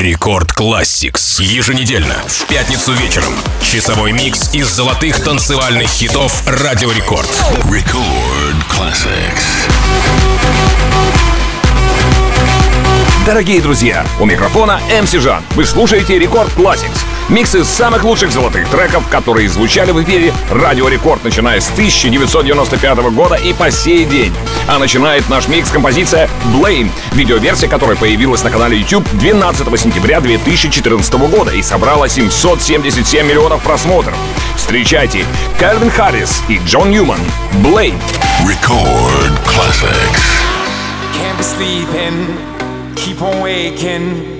Record Classix. Еженедельно, в пятницу вечером. Часовой микс из золотых танцевальных хитов Радио Рекорд. Record Classix. Дорогие друзья, у микрофона MC Жан. Вы слушаете Record Classix. Микс из самых лучших золотых треков, которые звучали в эфире Радио Рекорд, начиная с 1995 года и по сей день. А начинает наш микс композиция Blame, видеоверсия которой появилась на канале YouTube 12 сентября 2014 года и собрала 777 миллионов просмотров. Встречайте, Кальвин Харрис и Джон Ньюман. Blame. Record Classics. Can't be sleeping, keep on waking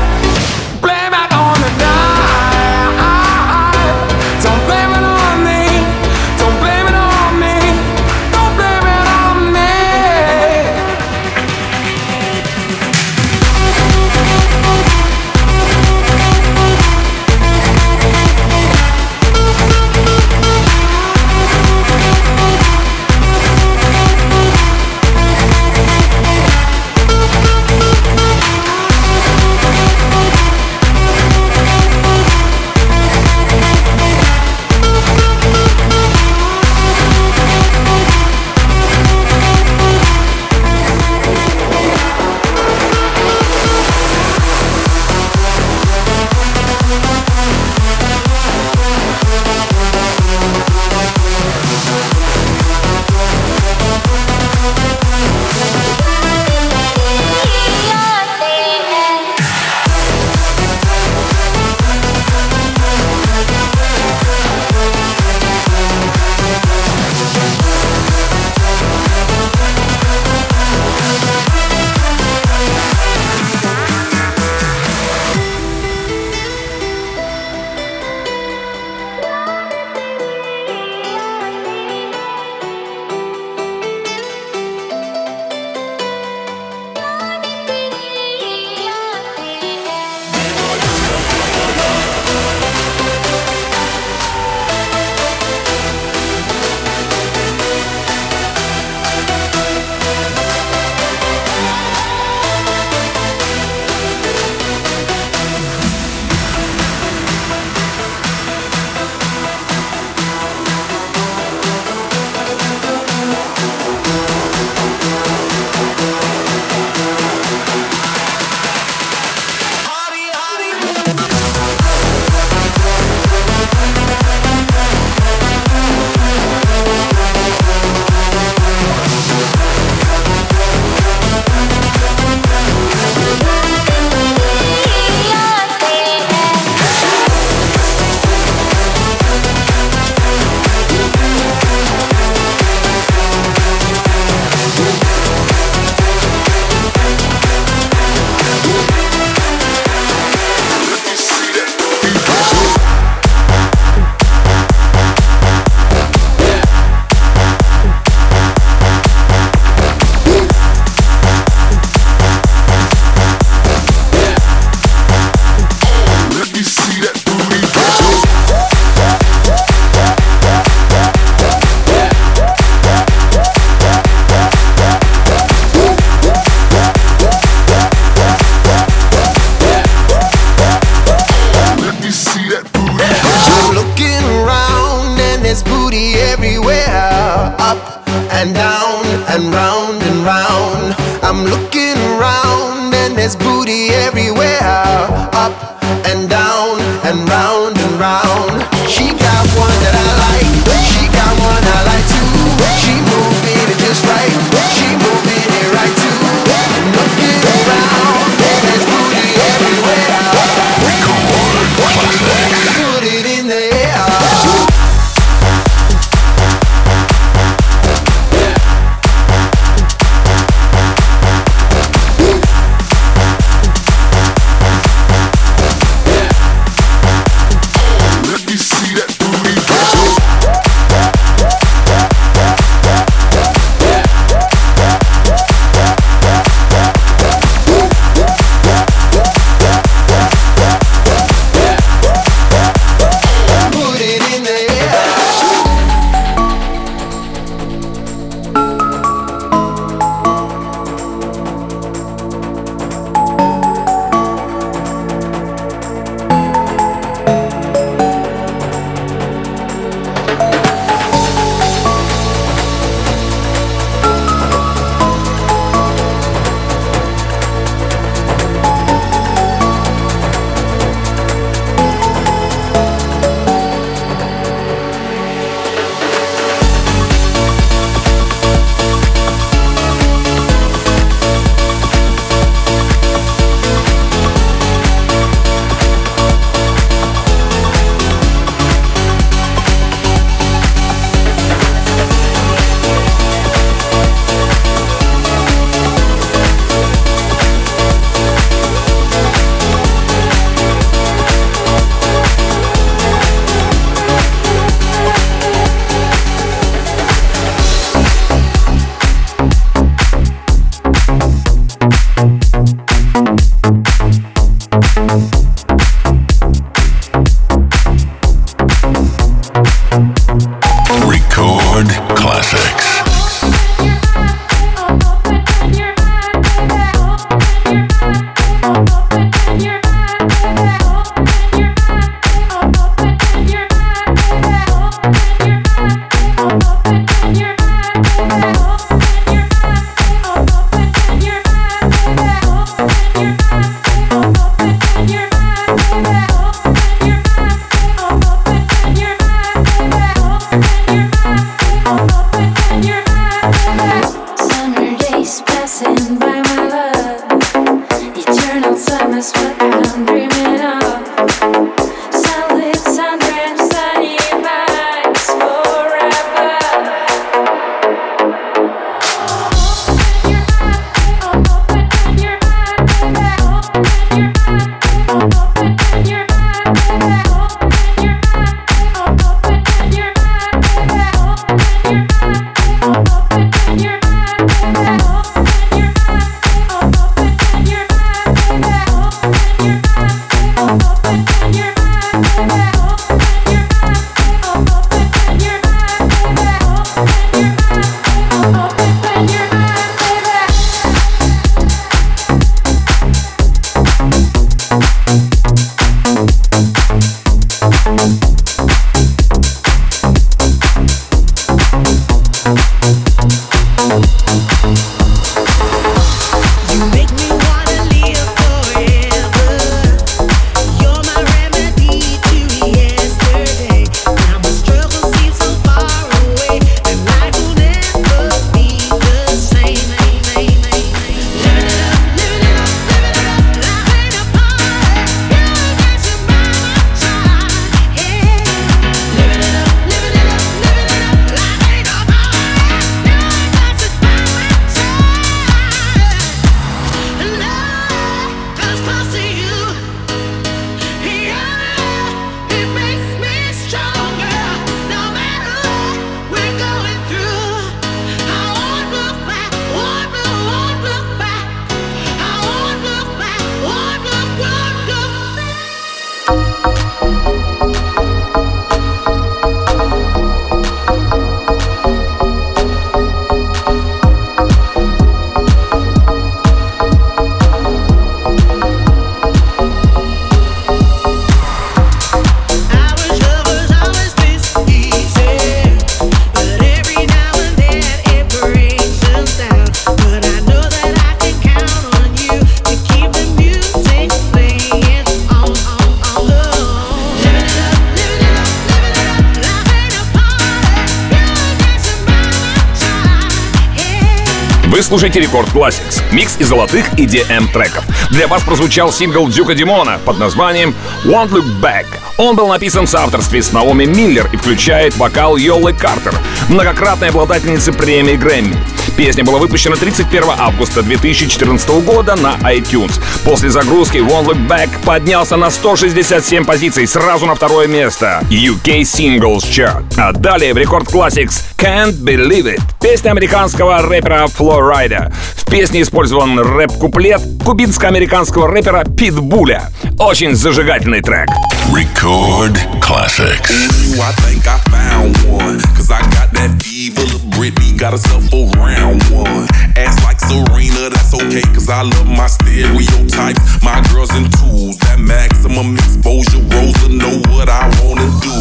Слушаете Record Classix, микс из золотых EDM треков. Для вас прозвучал сингл Дюка Дюмона под названием Won't Look Back. Он был написан в соавторстве с Наоми Миллер и включает вокал Йолы Картер, многократной обладательницы премии Грэмми. Песня была выпущена 31 августа 2014 года на iTunes. После загрузки Won't Look Back поднялся на 167 позиций, сразу на второе место UK Singles Chart. А далее в Record Classix Can't Believe It. Песня американского рэпера Flo Rida. В песне использован рэп-куплет кубинско-американского рэпера Питбуля. Очень зажигательный трек. Record Classics. Ooh, I think I found one. Cause I got that fever. of Britney got herself a round one. Ass like Serena, that's okay. Cause I love my stereotypes. My girls in tools. That maximum exposure. Rosa know what I wanna do.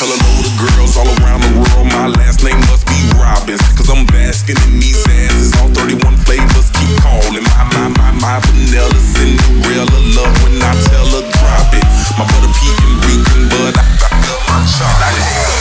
Tell a load of girls all around the world. My last name must be Robbins. Cause I'm basking in these asses. All 31 flavors keep calling. My, my, my, my vanilla Cinderella love when I tell her drop it. My butter peeking, reeking, but I, I love my chocolate.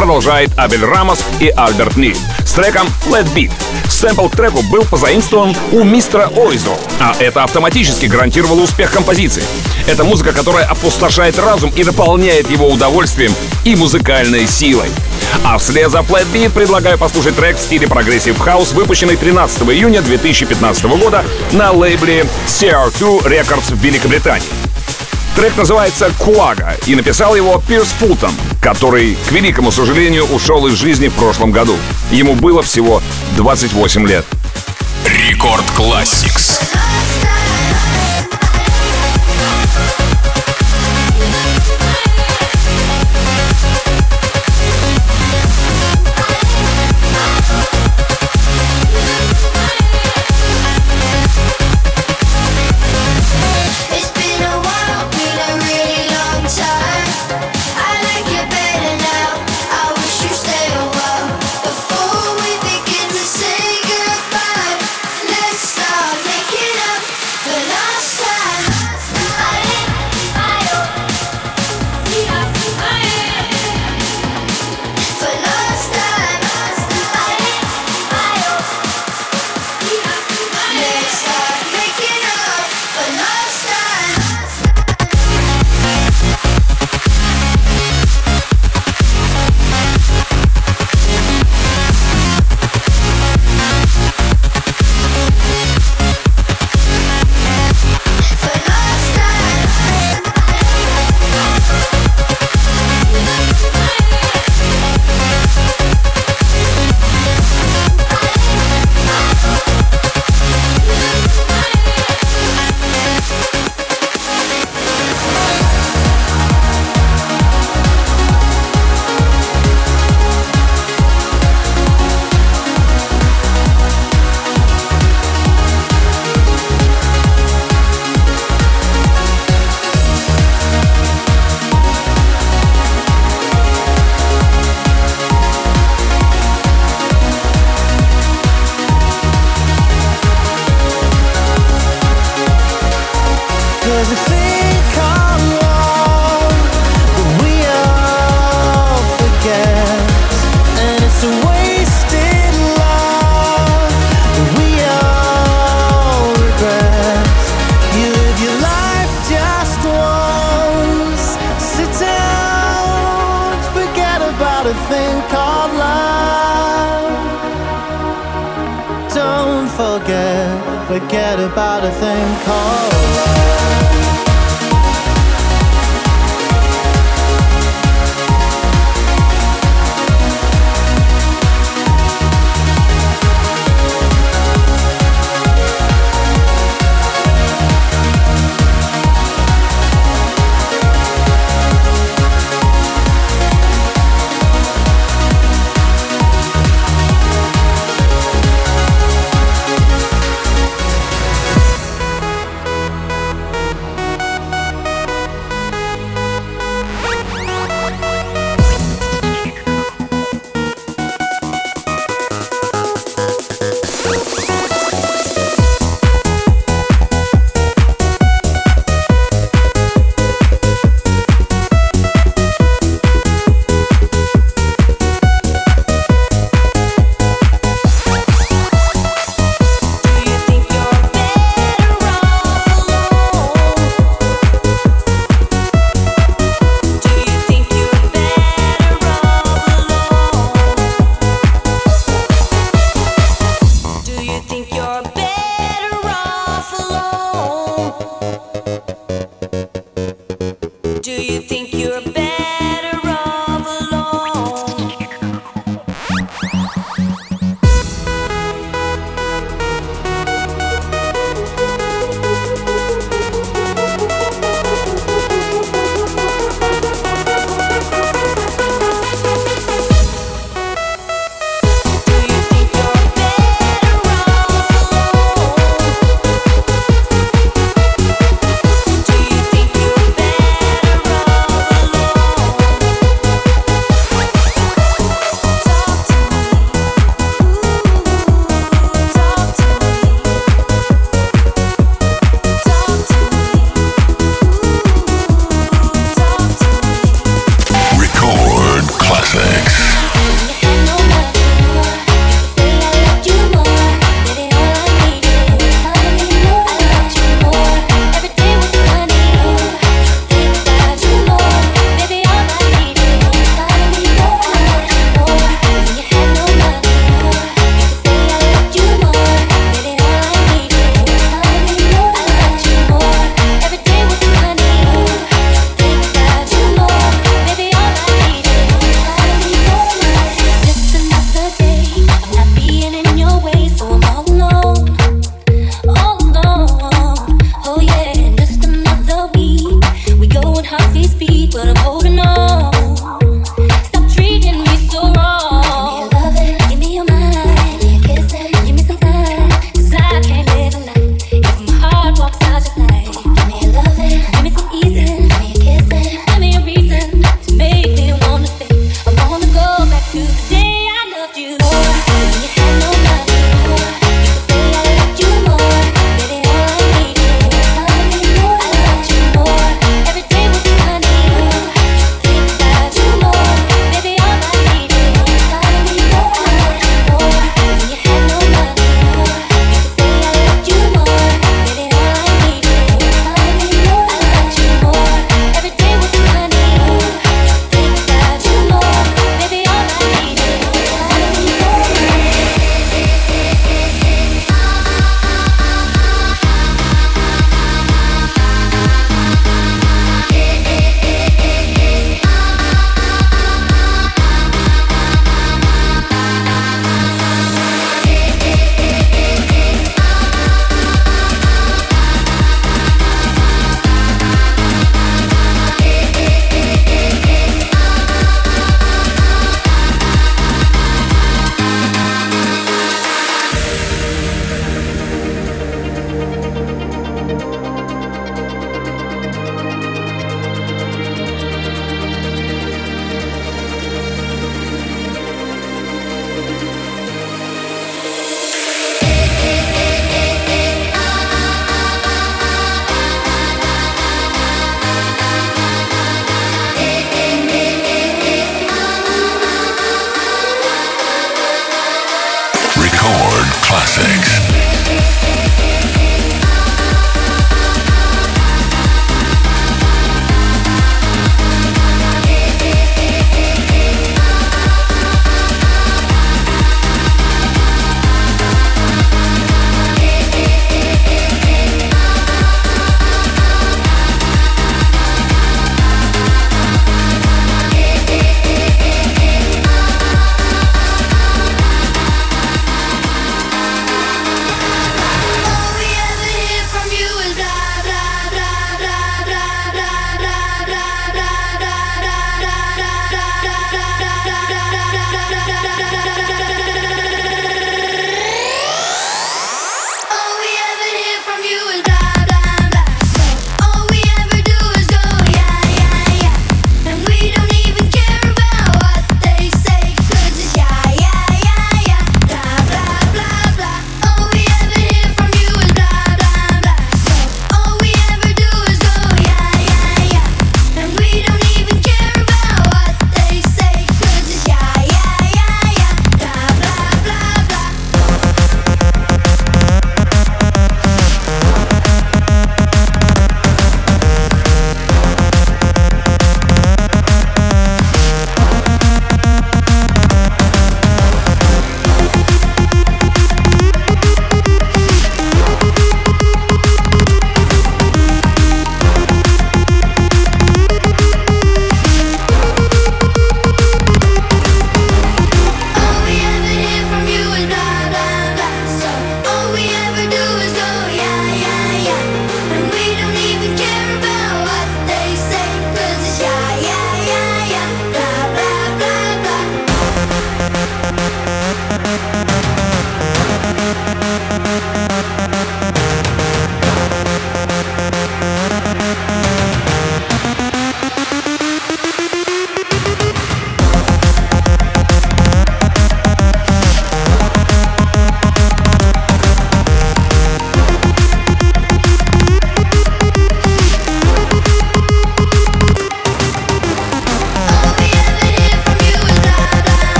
Продолжает Абель Рамос и Альберт Ниль с треком Flat Beat. Сэмпл треку был позаимствован у мистера Ойзо, а это автоматически гарантировало успех композиции. Это музыка, которая опустошает разум и наполняет его удовольствием и музыкальной силой. А вслед за Flat Beat предлагаю послушать трек в стиле progressive house, выпущенный 13 июня 2015 года на лейбле CR2 Records в Великобритании. Трек называется «Куага» и написал его Пирс Фултон, который, к великому сожалению, ушел из жизни в прошлом году. Ему было всего 28 лет. Рекорд Classics. thing called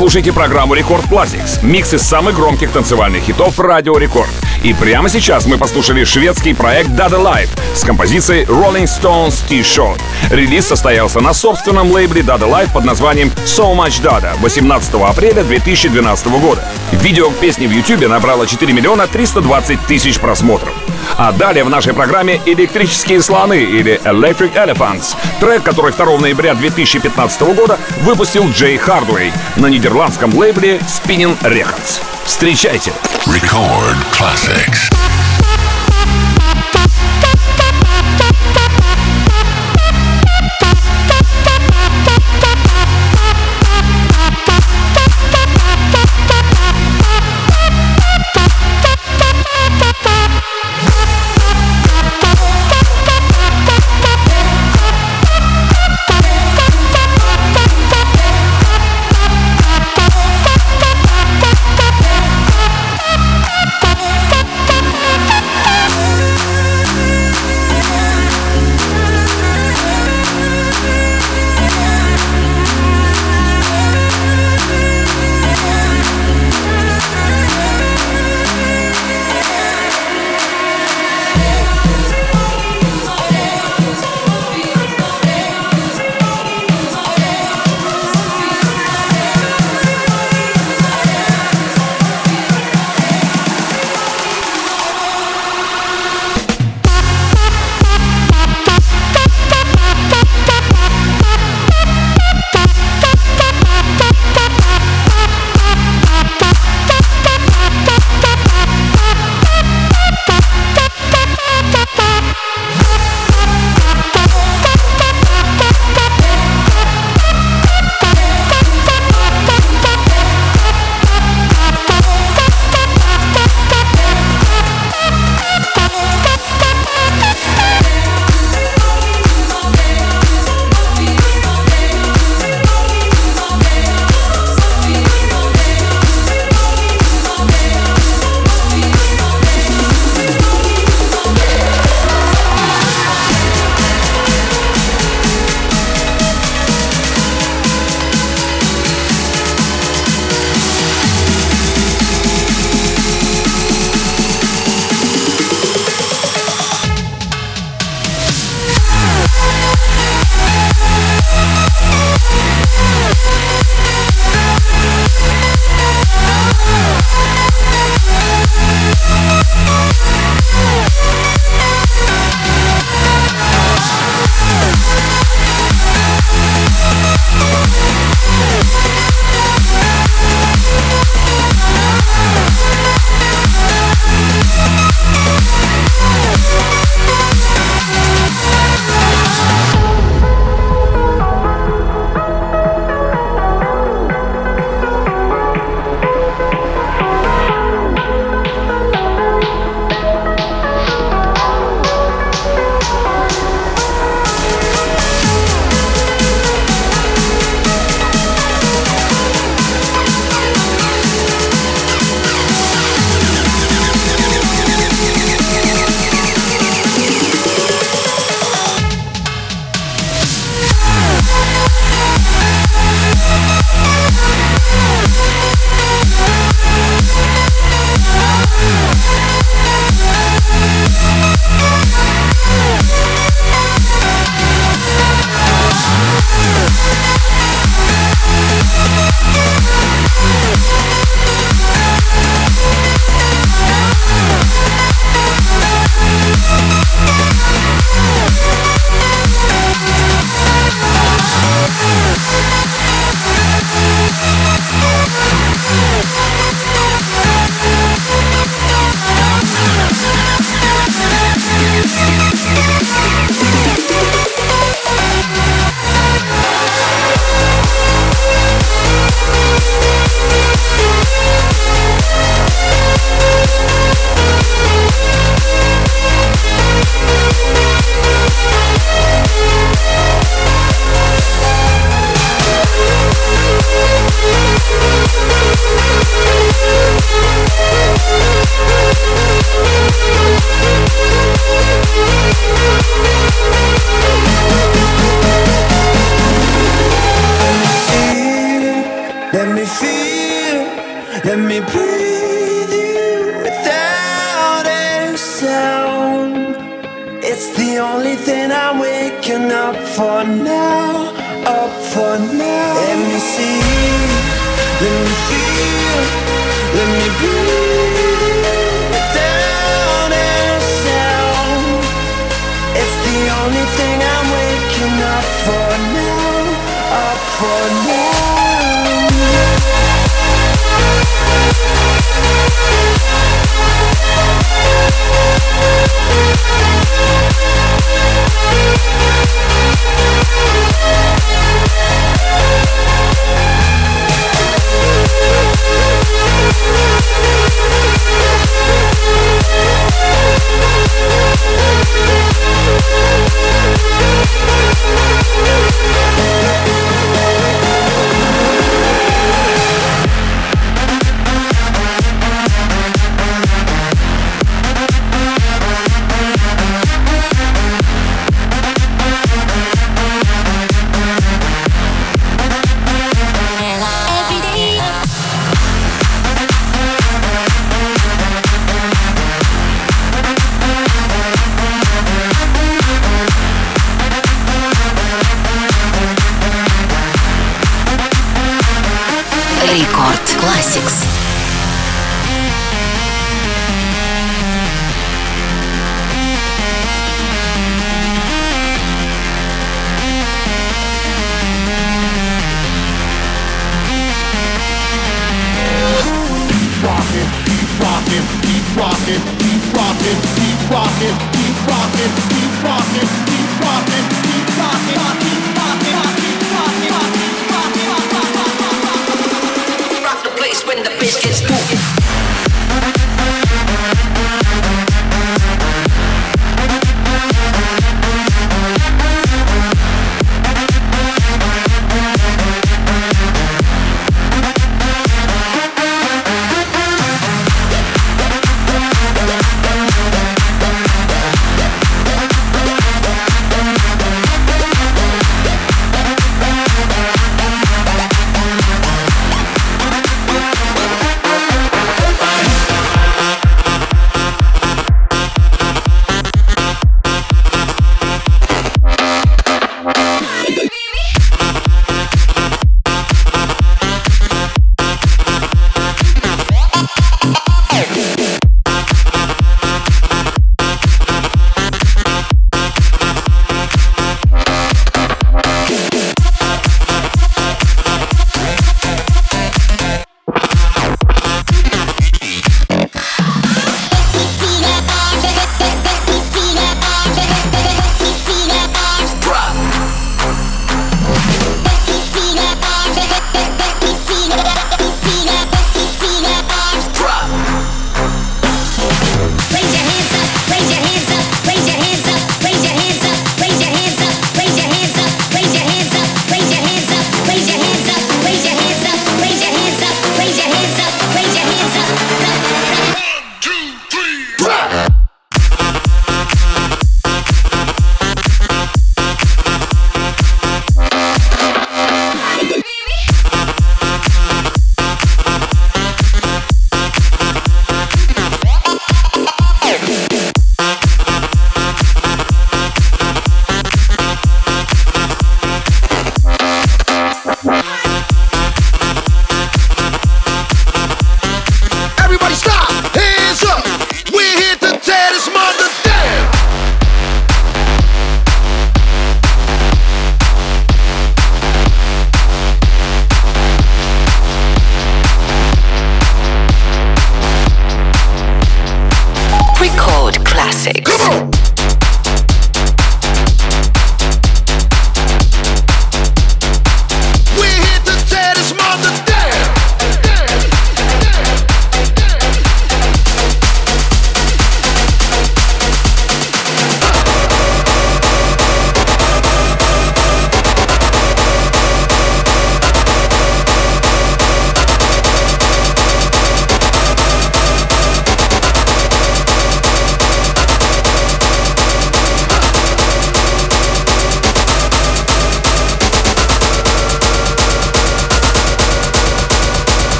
слушаете программу Рекорд Classics, микс из самых громких танцевальных хитов Радио Рекорд. И прямо сейчас мы послушали шведский проект Dada Life с композицией Rolling Stones T-Shot. Релиз состоялся на собственном лейбле Dada Life под названием So Much Dada 18 апреля 2012 года. Видео к песне в YouTube набрало 4 миллиона 320 тысяч просмотров. А далее в нашей программе «Электрические слоны» или Electric Elephants, трек, который 2 ноября 2015 года выпустил Джей Хардуэй на нидерландском лейбле Spinning Records. Встречайте! Record classics.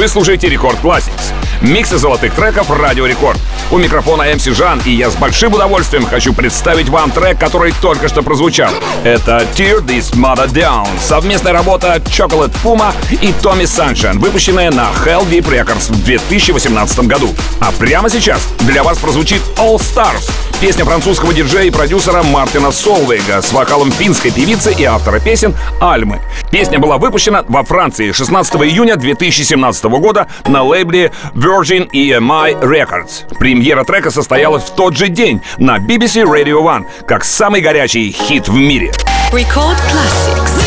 Вы слушаете Рекорд Classics. Миксы золотых треков Радио Рекорд. У микрофона МС Жан, и я с большим удовольствием хочу представить вам трек, который только что прозвучал. Это Tear This Mother Down. Совместная работа Chocolate Puma и Tommy Sunshine, выпущенная на Hell Deep Records в 2018 году. А прямо сейчас для вас прозвучит All Stars, песня французского диджея и продюсера Мартина Солвейга с вокалом финской певицы и автора песен Альмы. Песня была выпущена во Франции 16 июня 2017 года на лейбле Virgin EMI Records. Премьера трека состоялась в тот же день на BBC Radio One, как самый горячий хит в мире. Record Classics.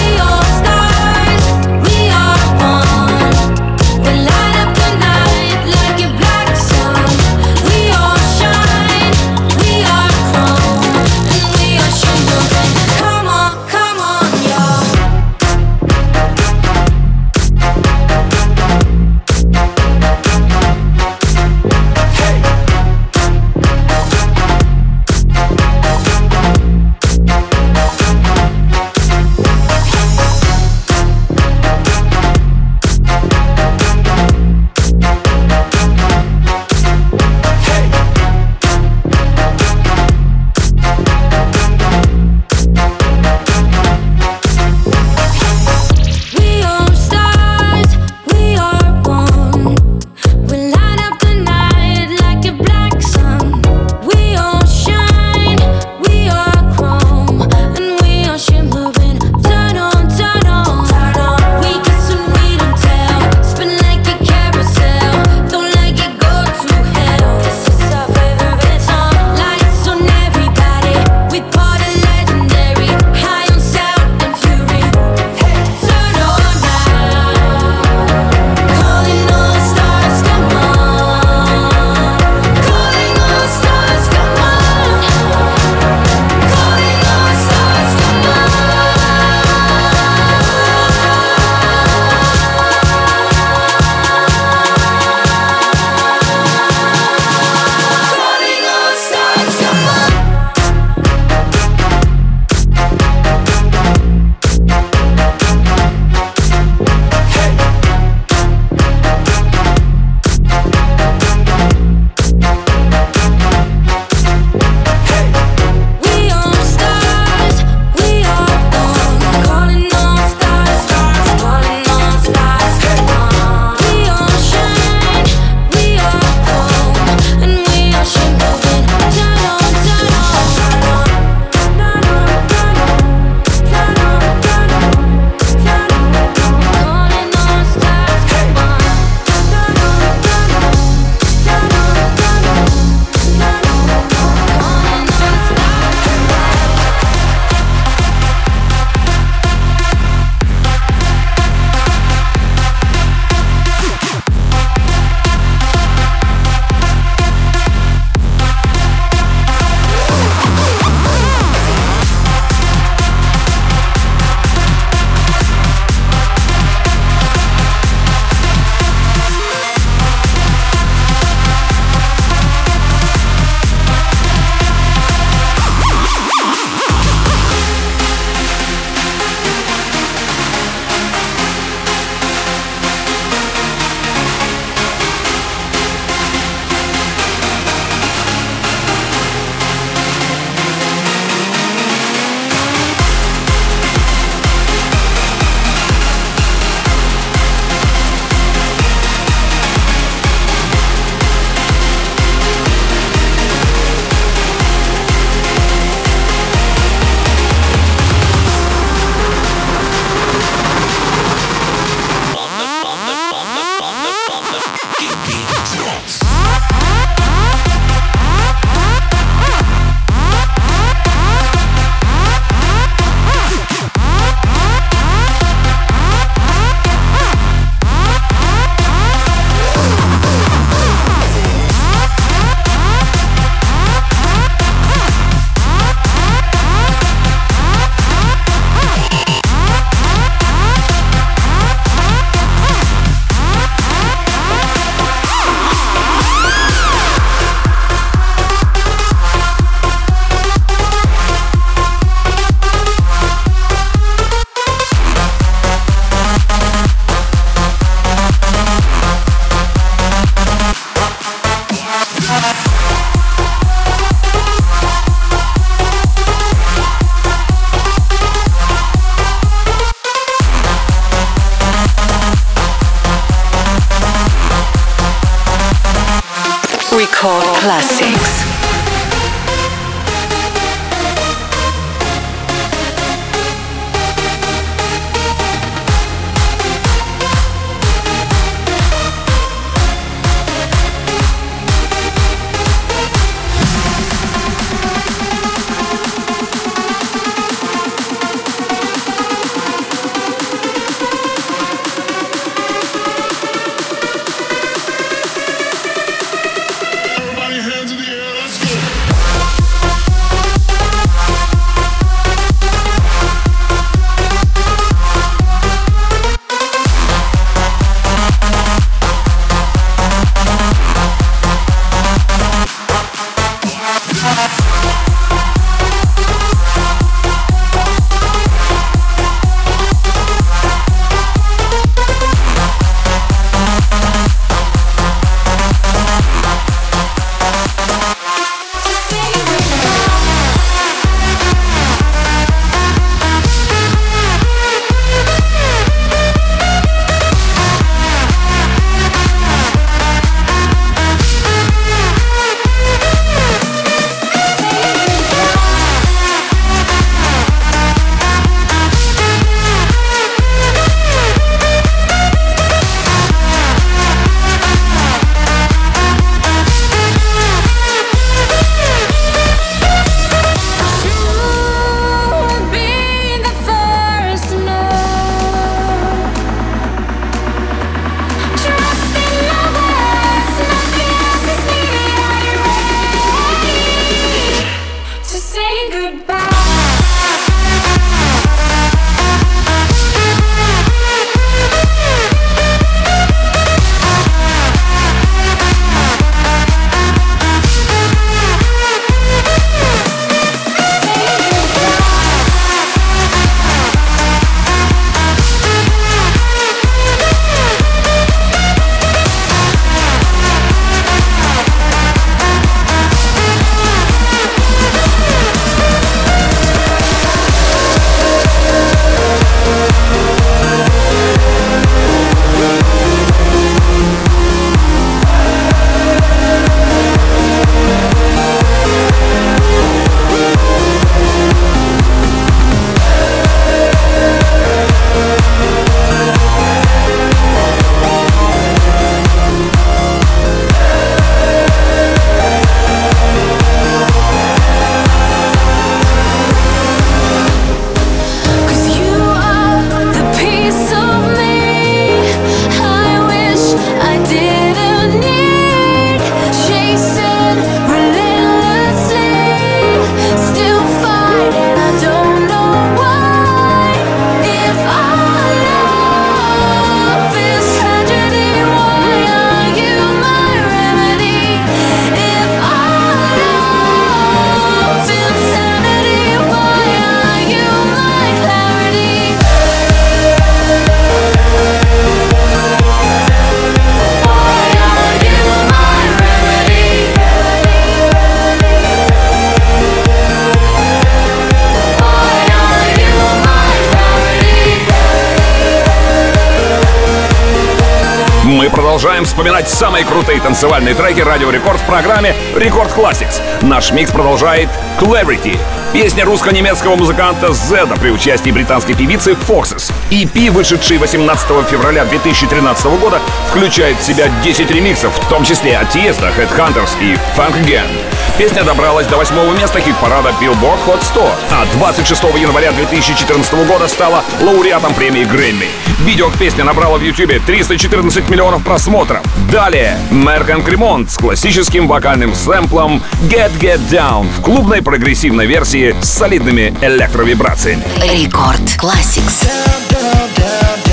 Вспоминать самые крутые танцевальные треки Радио Рекорд в программе Рекорд Classics. Наш микс продолжает Clarity. Песня русско-немецкого музыканта Зеда при участии британской певицы Foxes. EP, вышедший 18 февраля 2013 года, включает в себя 10 ремиксов, в том числе от Tiesto, Headhunters и Funk Again. Песня добралась до восьмого места хит-парада Billboard Hot 100, а 26 января 2014 года стала лауреатом премии Грэмми. Видео к песне набрало в YouTube 314 миллионов просмотров. Далее Меркан Кремонт с классическим вокальным сэмплом Get Get Down в клубной прогрессивной версии с солидными электровибрациями. Рекорд Classics. down, down, down.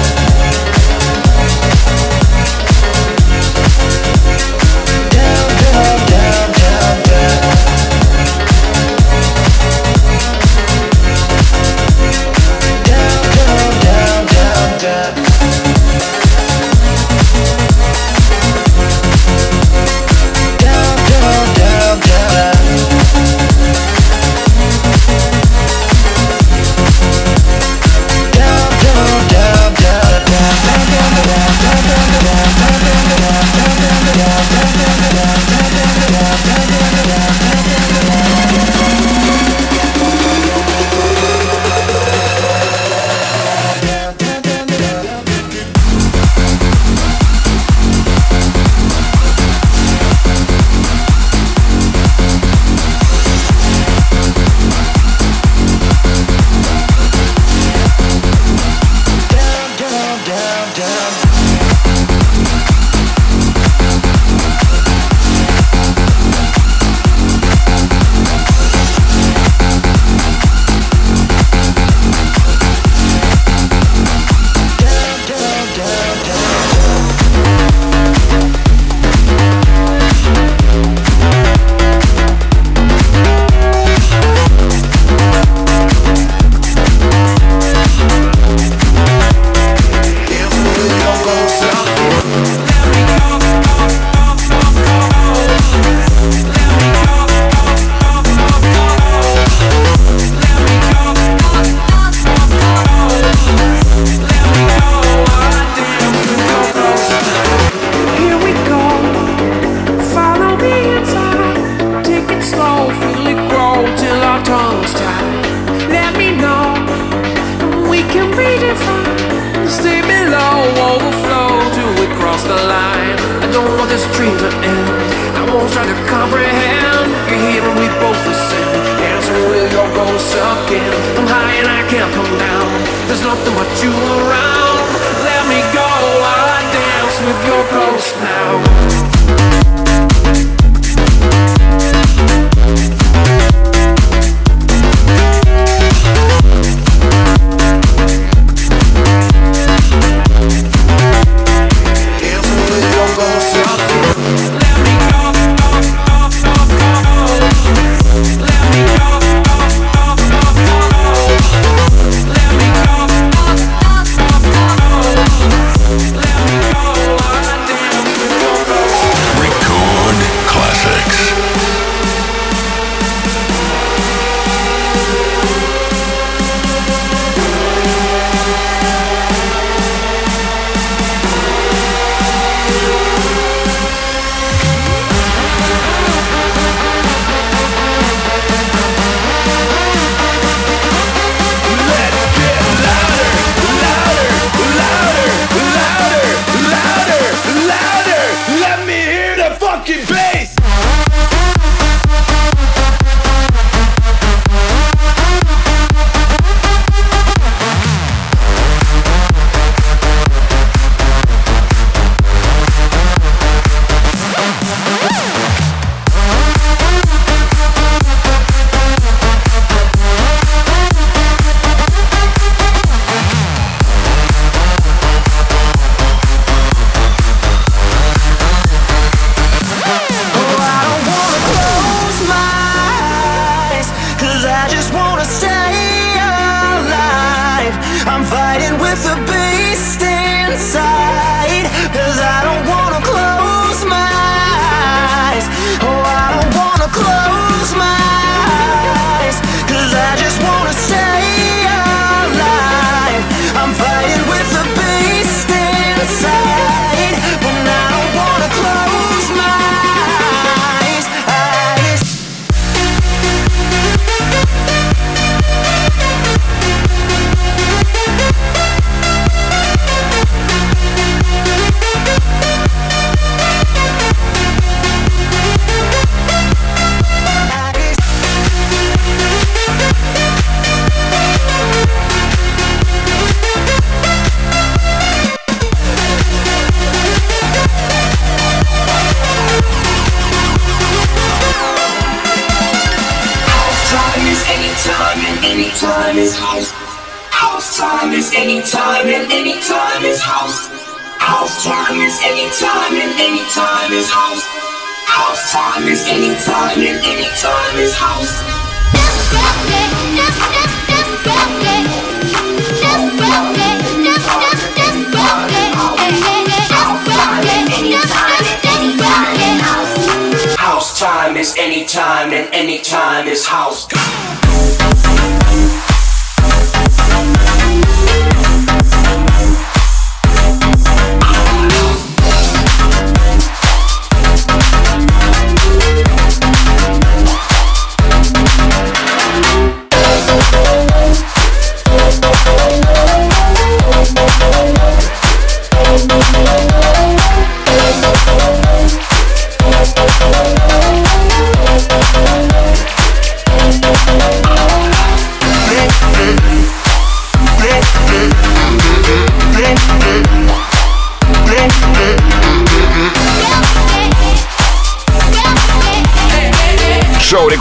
this house.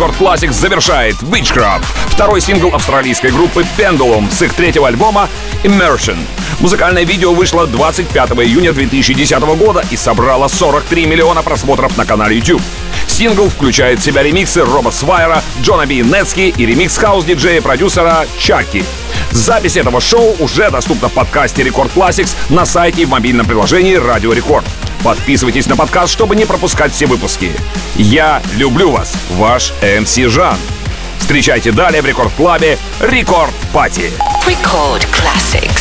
Record Classix завершает Witchcraft, второй сингл австралийской группы Pendulum с их третьего альбома Immersion. Музыкальное видео вышло 25 июня 2010 года и собрало 43 миллиона просмотров на канале YouTube. Сингл включает в себя ремиксы Роба Свайера, Джона Би, Нетски и ремикс хаус-диджея-продюсера Чаки. Запись этого шоу уже доступна в подкасте Record Classix на сайте и в мобильном приложении Радио Рекорд. Подписывайтесь на подкаст, чтобы не пропускать все выпуски. Я люблю вас, ваш МС Жан. Встречайте далее в Рекорд Клабе Рекорд Пати. Record Classics.